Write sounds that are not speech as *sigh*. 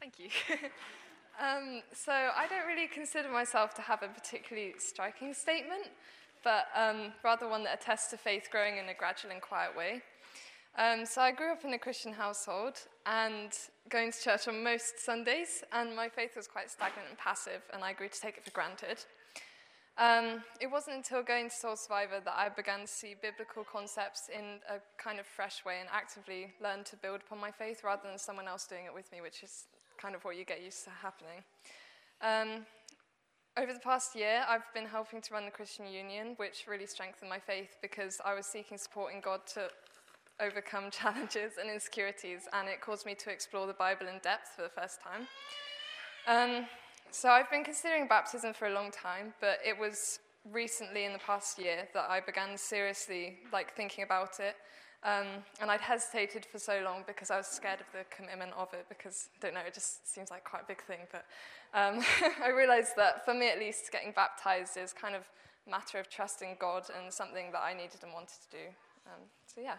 Thank you. *laughs* um, so, I don't really consider myself to have a particularly striking statement, but um, rather one that attests to faith growing in a gradual and quiet way. Um, so, I grew up in a Christian household and going to church on most Sundays, and my faith was quite stagnant and passive, and I grew to take it for granted. Um, it wasn't until going to Soul Survivor that I began to see biblical concepts in a kind of fresh way and actively learn to build upon my faith rather than someone else doing it with me, which is kind of what you get used to happening. Um, over the past year, I've been helping to run the Christian Union, which really strengthened my faith because I was seeking support in God to overcome *laughs* challenges and insecurities, and it caused me to explore the Bible in depth for the first time. Um, so I've been considering baptism for a long time, but it was recently in the past year that I began seriously like thinking about it. Um, and I'd hesitated for so long because I was scared of the commitment of it because, I don't know, it just seems like quite a big thing. But um, *laughs* I realized that for me at least, getting baptized is kind of a matter of trusting God and something that I needed and wanted to do. Um, so yeah.